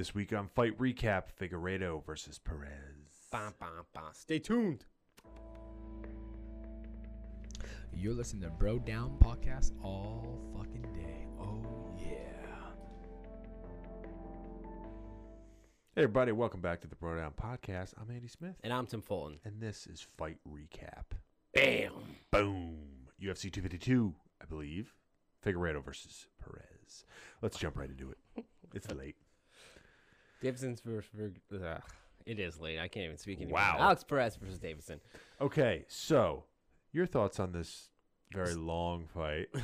This week on Fight Recap, Figueiredo versus Perez. Bah, bah, bah. Stay tuned. You're listening to Bro Down Podcast all fucking day. Oh, yeah. Hey, everybody, welcome back to the Bro Down Podcast. I'm Andy Smith, And I'm Tim Fulton. and this is Fight Recap. Bam. Boom. UFC 252, I believe. Figueiredo versus Perez. Let's jump right into it. It's late. Davidson's versus. Ugh, it is late. I can't even speak anymore. Wow. Alex Perez versus Davidson. Okay, so your thoughts on this very long fight?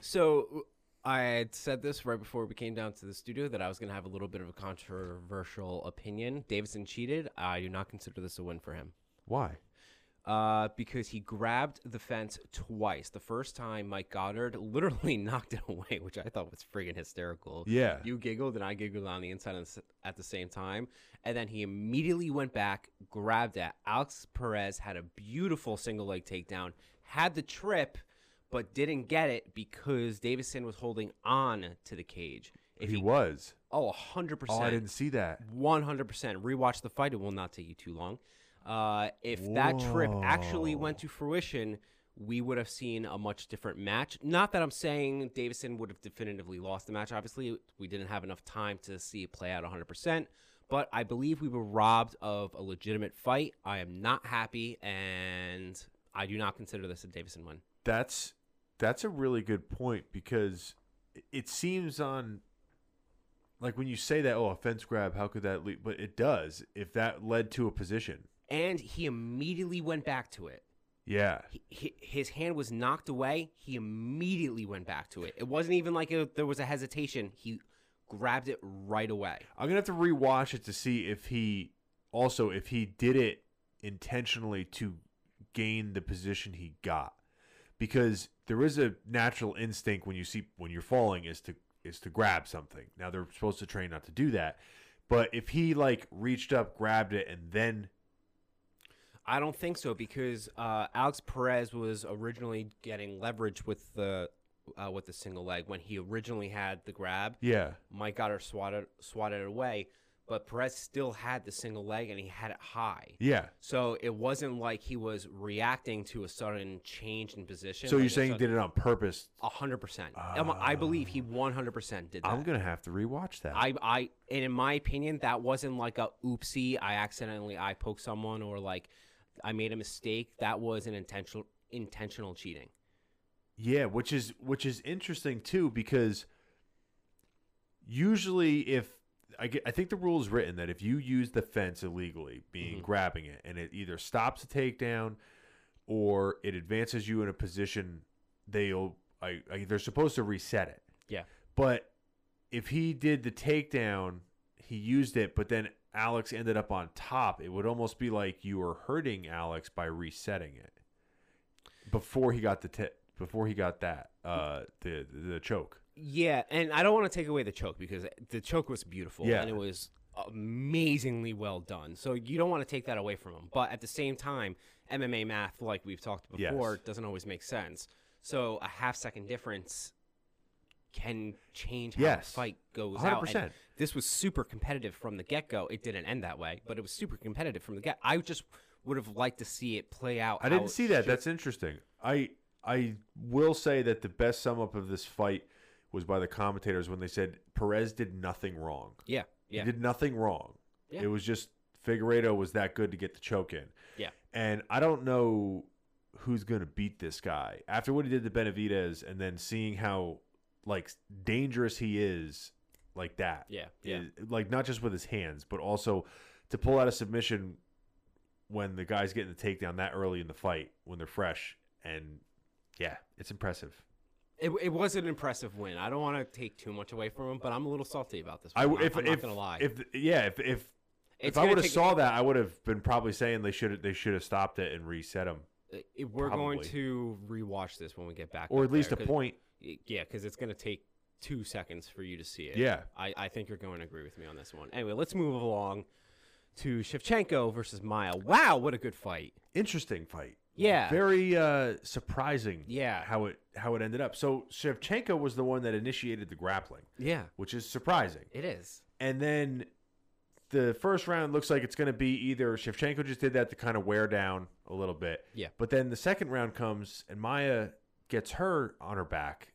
So I had said this right before we came down to the studio that I was going to have a little bit of a controversial opinion. Davidson cheated. I do not consider this a win for him. Why? Uh, because he grabbed the fence twice. The first time, Mike Goddard literally knocked it away, which I thought was friggin' hysterical. Yeah. You giggled and I giggled on the inside at the same time. And then he immediately went back, grabbed it. Alex Perez had a beautiful single leg takedown, had the trip, but didn't get it because Deiveson was holding on to the cage. If he was. oh, 100%. Oh, I didn't see that. One hundred percent. Rewatch the fight; it will not take you too long. Uh, if that trip actually went to fruition, we would have seen a much different match. Not that I'm saying Deiveson would have definitively lost the match. Obviously, we didn't have enough time to see it play out 100. percent But I believe we were robbed of a legitimate fight. I am not happy, and I do not consider this a Deiveson win. That's that's a really good point because it seems on like when you say that oh a fence grab how could that lead but it does if that led to a position And he immediately went back to it. yeah he, his hand was knocked away. He immediately went back to it. It wasn't even like there was a hesitation. He grabbed it right away. i'm gonna have to rewatch it to see if he also if he did it intentionally to gain the position he got because there is a natural instinct when you see when you're falling is to is to grab something now they're supposed to train not to do that but if he like reached up grabbed it and then I don't think so because uh, Alex Perez was originally getting leverage with the uh, with the single leg when he originally had the grab. yeah Mike Goddard swatted swatted away, but Perez still had the single leg and he had it high. yeah So it wasn't like he was reacting to a sudden change in position. So like you're saying he did it on purpose? A hundred percent. Um, I believe he one hundred percent did that. I'm gonna have to rewatch that. I, I, and in my opinion, that wasn't like a oopsie. I accidentally eye poked someone or like I made a mistake. That was an intentional intentional cheating. yeah, which is which is interesting too because usually if I get, I think the rule is written that if you use the fence illegally, being mm-hmm. grabbing it, and it either stops a takedown or it advances you in a position, they'll I, I they're supposed to reset it. Yeah. But if he did the takedown, he used it, but then Alex ended up on top, it would almost be like you were hurting Alex by resetting it before he got the t- before he got that uh the the choke. Yeah, and I don't want to take away the choke because the choke was beautiful Yeah. and it was amazingly well done. So you don't want to take that away from him. But at the same time, MMA math, like we've talked before, Yes. doesn't always make sense. So a half second difference can change how Yes. the fight goes out. 100%. And this was super competitive from the get go. It didn't end that way, but it was super competitive from the get. I just would have liked to see it play out. I didn't see that. should- That's interesting. I I will say that the best sum up of this fight was by the commentators when they said Perez did nothing wrong. yeah, yeah, He did nothing wrong. Yeah. It was just Figueiredo was that good to get the choke in. yeah. And I don't know who's going to beat this guy. After what he did to Benavidez and then seeing how like dangerous he is like that. Yeah, yeah. is- like not just with his hands, but also to pull out a submission when the guy's getting the takedown that early in the fight when they're fresh and yeah, it's impressive. It, it was an impressive win. I don't want to take too much away from him, but I'm a little salty about this. I One. I'm, if I'm if not gonna lie. if yeah, if if It's if I would have saw that, I would have been probably saying they should they should have stopped it and reset him, It- we're going to rewatch this when we get back, or at least there, a point. Yeah, because it's going to take two seconds for you to see it. Yeah. I, I think you're going to agree with me on this one. Anyway, let's move along to Shevchenko versus Maia. Wow, what a good fight! Interesting fight. Yeah. Very uh, surprising. Yeah. How it how it ended up. So Shevchenko was the one that initiated the grappling, Yeah, which is surprising. it is. and then the first round looks like it's going to be either Shevchenko just did that to kind of wear down a little bit. Yeah. But then the second round comes and Maia gets her on her back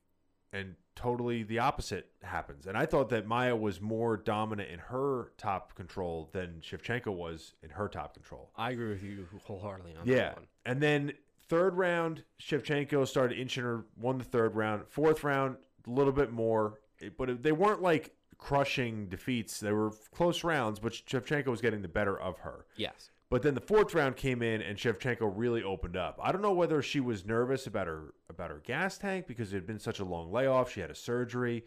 and totally the opposite happens. And I thought that Maia was more dominant in her top control than Shevchenko was in her top control. I agree with you wholeheartedly on Yeah. that one. And then third round, Shevchenko started inching her, won the third round. Fourth round, a little bit more, but they weren't like crushing defeats. They were close rounds, but Shevchenko was getting the better of her. Yes. But then the fourth round came in, and Shevchenko really opened up. I don't know whether she was nervous about her about her gas tank because it had been such a long layoff. She had a surgery,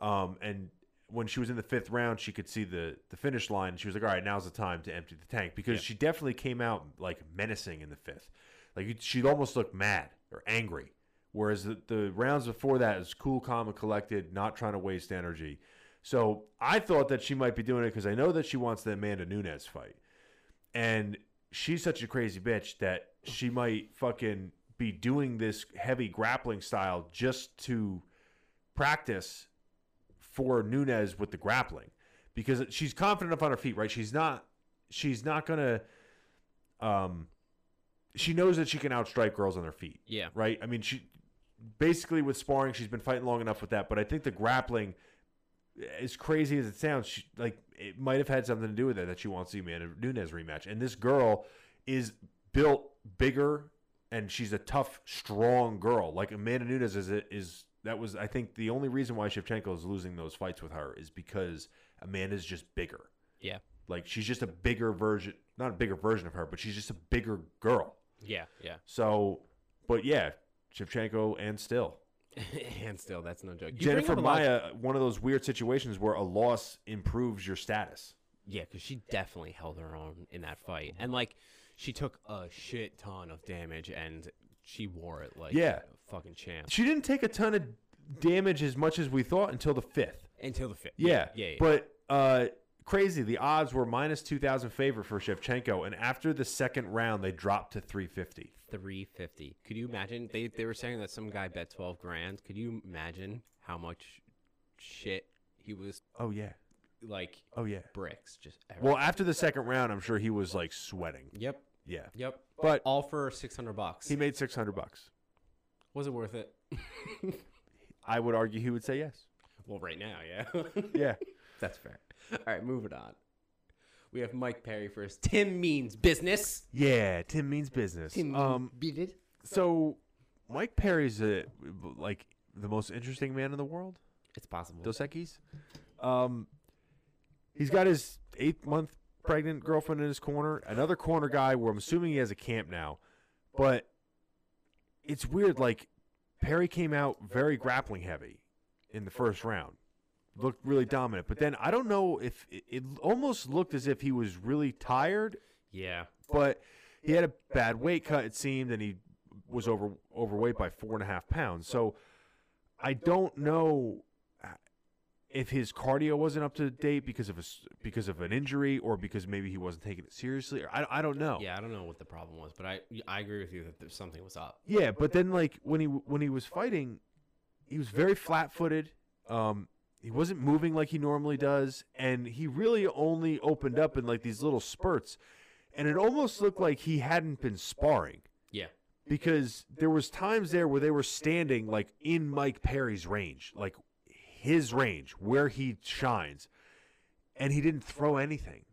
um, and when she was in the fifth round, she could see the the finish line. She was like, "All right, now's the time to empty the tank," because Yeah. she definitely came out like menacing in the fifth. Like she almost looked mad or angry, whereas the, the rounds before that is cool, calm, and collected, not trying to waste energy. So I thought that she might be doing it because I know that she wants the Amanda Nunes fight and she's such a crazy bitch that she might fucking be doing this heavy grappling style just to practice for Nunes with the grappling because she's confident enough on her feet, right? She's not she's not gonna um she knows that she can outstrike girls on their feet Yeah. right? I mean, she basically with sparring, she's been fighting long enough with that. But I think the grappling, as crazy as it sounds, she, like it might have had something to do with it that she wants the Amanda Nunes rematch. And this girl is built bigger, and she's a tough, strong girl. Like Amanda Nunes is is that was I think the only reason why Shevchenko is losing those fights with her is because Amanda's just bigger. Yeah. Like she's just a bigger version, not a bigger version of her, but she's just a bigger girl. Yeah. Yeah. So, but yeah, Shevchenko and still. and still, that's no joke. You bring Jennifer up a lot- Maia, one of those weird situations where a loss improves your status. Yeah, because she definitely held her own in that fight, and like she took a shit ton of damage, and she wore it like Yeah. a fucking champ She didn't take a ton of damage as much as we thought until the fifth. until the fifth. Yeah, yeah, yeah. But uh, crazy, the odds were minus two thousand favor for Shevchenko, and after the second round, they dropped to three fifty. three fifty. Could you imagine? They they were saying that some guy bet twelve grand. Could you imagine how much shit he was Oh yeah, like oh yeah. bricks? Just everywhere. Well, after the second round, I'm sure he was like sweating. yep, Yeah, yep. but All for six hundred bucks. he made six hundred bucks. was it worth it? I would argue he would say yes. well, right now, yeah. Yeah. That's fair. All right, moving on. We have Mike Perry first. Tim means business. Yeah, Tim means business. um, beat it. so Mike Perry's a, like the most interesting man in the world. It's possible. Dos Equis. Um, he's got his eighth month pregnant girlfriend in his corner. Another corner guy where I'm assuming he has a camp now, but it's weird. Like Perry came out very grappling heavy in the first round, looked really dominant. But then I don't know if it, it almost looked as if he was really tired yeah. but he had a bad weight cut it seemed and he was over overweight by four and a half pounds so i don't know if his cardio wasn't up to date because of a because of an injury or because maybe he wasn't taking it seriously or i, I don't know Yeah, I don't know what the problem was, but I I agree with you that there's something was up. yeah but then like when he when he was fighting he was very flat-footed um he wasn't moving like he normally does and he really only opened up in like these little spurts and it almost looked like he hadn't been sparring Yeah. because there was times there where they were standing like in Mike Perry's range, like his range where he shines, and he didn't throw anything.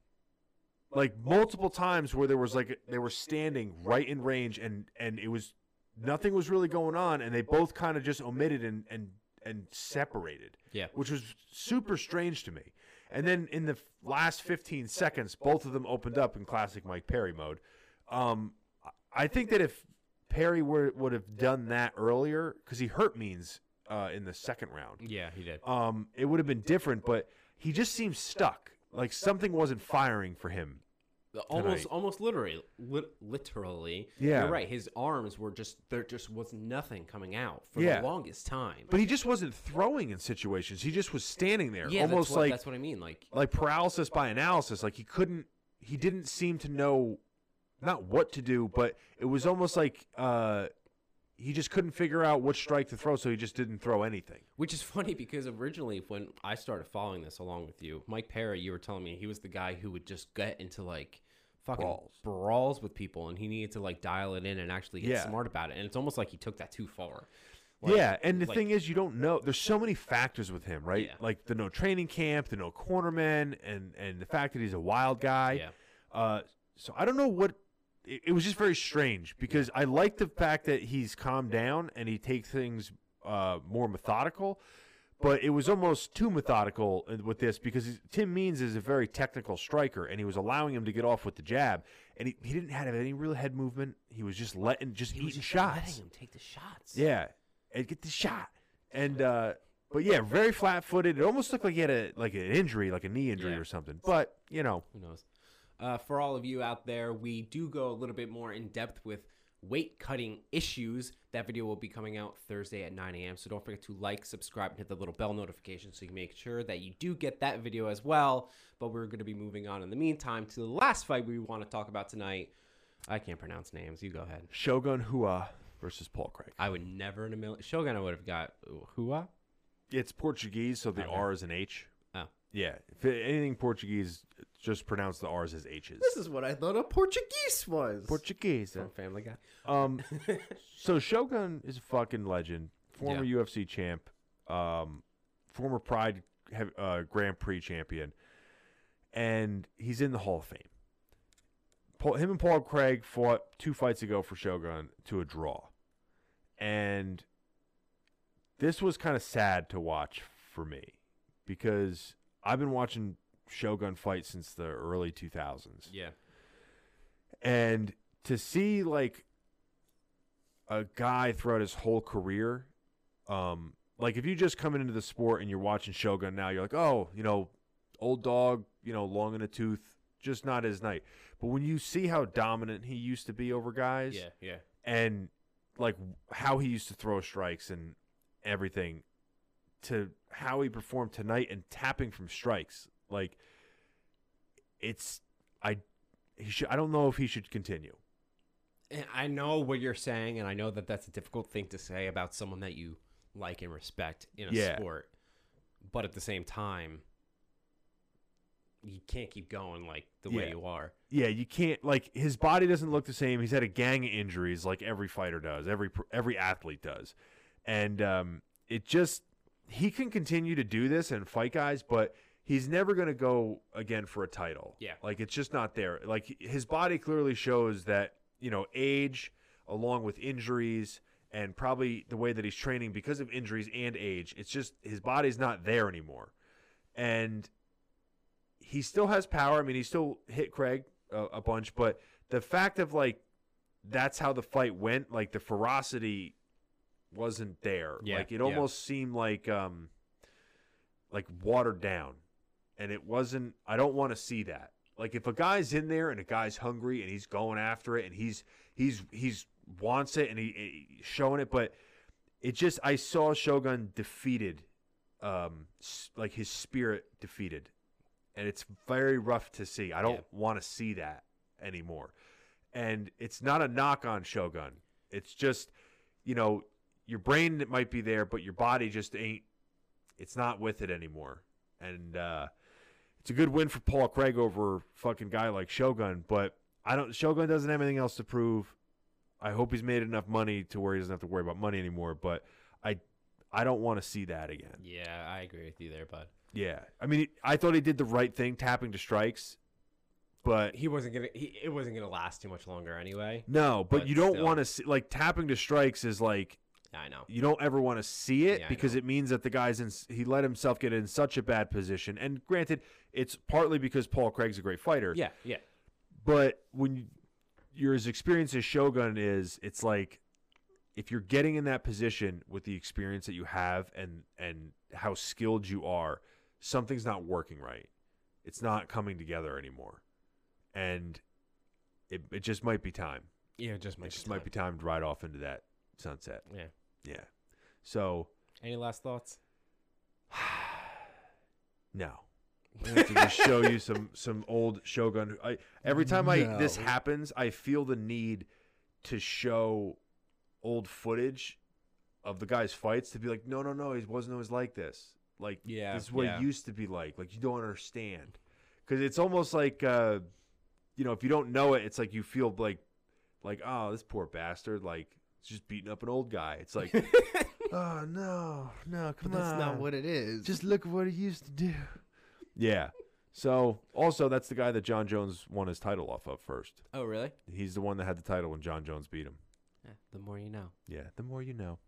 Like multiple times where there was like they were standing right in range and and it was nothing was really going on and they both kind of just omitted and and and separated Yeah. which was super strange to me. And then in the last 15 seconds, both of them opened up in classic Mike Perry mode. Um, I- think that if Perry were, would have done that earlier, because he hurt Means uh, in the second round, Yeah, he did. um, it would have been different. But he just seems stuck. Like something wasn't firing for him. Almost tonight. almost literally lit, literally. Yeah. You're right. His arms were just there just was nothing coming out for Yeah. the longest time. But he just wasn't throwing in situations. He just was standing there, yeah, almost that's what, like that's what I mean. Like like paralysis by analysis. Like he couldn't, he didn't seem to know, not what to do, but it was almost like uh, he just couldn't figure out which strike to throw, so he just didn't throw anything. Which is funny because originally, when I started following this along with you, Mike Perry, you were telling me he was the guy who would just get into like fucking Brawls. brawls, with people, and he needed to like dial it in and actually get Yeah. smart about it. And it's almost like he took that too far. Like- yeah, and the like- thing is, you don't know. There's so many factors with him, right? Yeah. Like the no training camp, the no cornerman, and and the fact that he's a wild guy. Yeah. Uh, so I don't know what. It, it was just very strange because I like the fact that he's calmed down and he takes things uh, more methodical, but it was almost too methodical with this because Tim Means is a very technical striker and he was allowing him to get off with the jab and he, he didn't have any real head movement. He was just letting just He was eating just shots. letting him take the shots. Yeah, and get the shot. And uh, but yeah, very flat-footed. It almost looked like he had a like an injury, like a knee injury Yeah. or something. But you know, Who knows? Uh, for all of you out there, we do go a little bit more in depth with weight cutting issues. That video will be coming out Thursday at 9 a.m. So don't forget to like, subscribe, and hit the little bell notification so you make sure that you do get that video as well. But we're going to be moving on in the meantime to the last fight we want to talk about tonight. I can't pronounce names. You go ahead. Shogun Hua versus Paul Craig. I would never in a million. Shogun, I would have got Hua. It's Portuguese, so the Okay. R is an H. Yeah, if anything Portuguese, just pronounce the R's as H's. This is what I thought a Portuguese was. Portuguese. From Family Guy. Um, so Shogun is a fucking legend, former UFC champ, um, former Pride uh, Grand Prix champion, and he's in the Hall of Fame. Paul, him and Paul Craig fought two fights ago for Shogun to a draw, and this was kind of sad to watch for me because I've been watching Shogun fight since the early 2000s Yeah. and to see like a guy throughout his whole career um like if you just coming into the sport and you're watching shogun now you're like oh you know old dog you know long in the tooth just not his night but when you see how dominant he used to be over guys Yeah. Yeah. and like how he used to throw strikes and everything to how he performed tonight and tapping from strikes like it's i he should i don't know if he should continue And I know what you're saying, and I know that that's a difficult thing to say about someone that you like and respect in a Yeah. sport. But at the same time, you can't keep going like the way you are. yeah you can't like his body doesn't look the same he's had a gang of injuries like every fighter does every every athlete does and um it just he can continue to do this and fight guys but he's never going to go again for a title Yeah. like it's just not there like his body clearly shows that you know age along with injuries and probably the way that he's training because of injuries and age it's just his body's not there anymore and he still has power. I mean, he still hit Craig a, a bunch, but the fact of like that's how the fight went, like the ferocity wasn't there. Yeah, like it yeah. almost seemed like um like watered down. And it wasn't I don't want to see that. Like if a guy's in there and a guy's hungry and he's going after it and he's he's he's wants it and he, he showing it, but it just I saw Shogun defeated um like his spirit defeated and it's very rough to see. I don't Yeah. want to see that anymore. And it's not a knock on Shogun. It's just, you know, your brain might be there, but your body just ain't. It's not with it anymore. And uh, it's a good win for Paul Craig over fucking guy like Shogun. But I don't. Shogun doesn't have anything else to prove. I hope he's made enough money to where he doesn't have to worry about money anymore. But I, I don't want to see that again. Yeah, I agree with you there, bud. Yeah, I mean, I thought he did the right thing, tapping to strikes, but He wasn't gonna. He, it wasn't gonna last too much longer anyway. no, but, But you don't want to see like tapping to strikes is like I know. you don't ever want to see it Yeah, because it means that the guy's in he let himself get in such a bad position. And granted, it's partly because Paul Craig's a great fighter. Yeah, yeah, But when you, you're as experienced as Shogun is, it's like if you're getting in that position with the experience that you have and and how skilled you are, something's not working right. It's not coming together anymore. And it it just might be time. yeah. It just might. it just might be time to ride off into that sunset. Yeah. Yeah. So Any last thoughts? No. I have to just show you some some old Shogun. I every time I this happens, I feel the need to show old footage of the guy's fights to be like, no, no, no, he wasn't always like this. Like, Yeah, this is what yeah. it used to be like. Like, you don't understand. Because it's almost like, uh, you know, if you don't know it, it's like you feel like, like, oh, this poor bastard, like, he's just beating up an old guy. It's like, oh, no, no, come But that's on. not what it is. Just look at what he used to do. Yeah. So, also, that's the guy that Jon Jones won his title off of first. Oh, really? He's the one that had the title when Jon Jones beat him. Yeah, the more you know. Yeah, the more you know.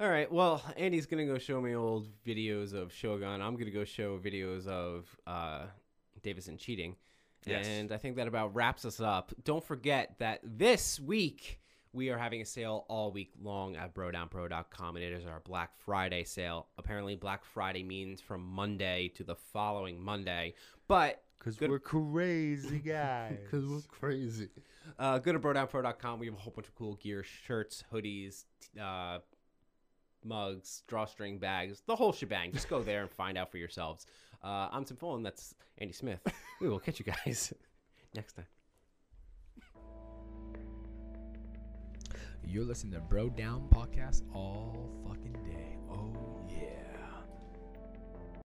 All right. Well, Andy's gonna go show me old videos of Shogun. I'm gonna go show videos of uh, Deiveson cheating. Yes. And I think that about wraps us up. Don't forget that this week we are having a sale all week long at brodownpro.com, and it is our Black Friday sale. Apparently, Black Friday means from Monday to the following Monday. But Because we're crazy guys. Because we're crazy. Uh, go to brodownpro.com. We have a whole bunch of cool gear, shirts, hoodies, uh, mugs, drawstring bags, the whole shebang. Just go there and find out for yourselves. Uh, I'm Tim Fullen. That's Andy Smith. We will catch you guys next time. You're listening to Bro Down Podcast all fucking day.